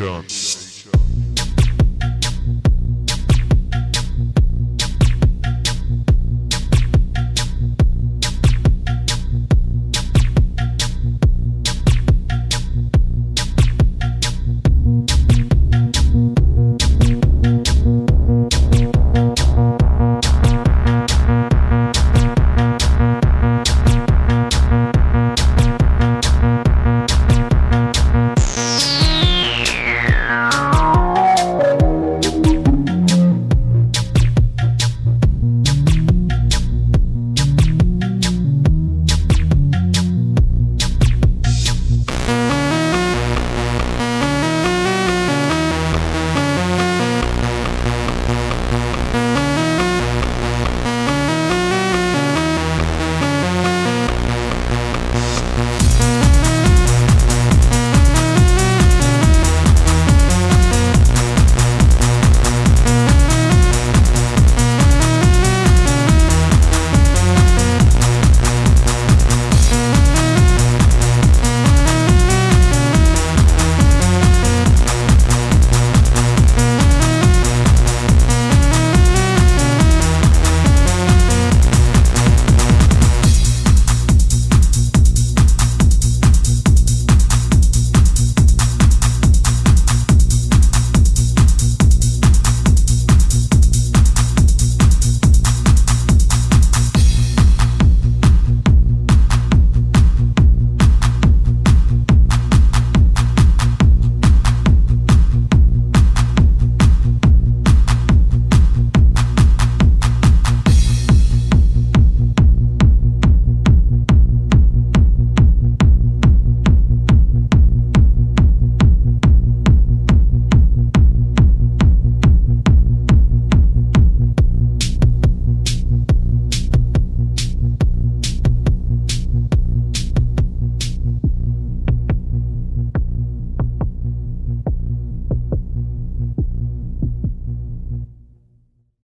Nation.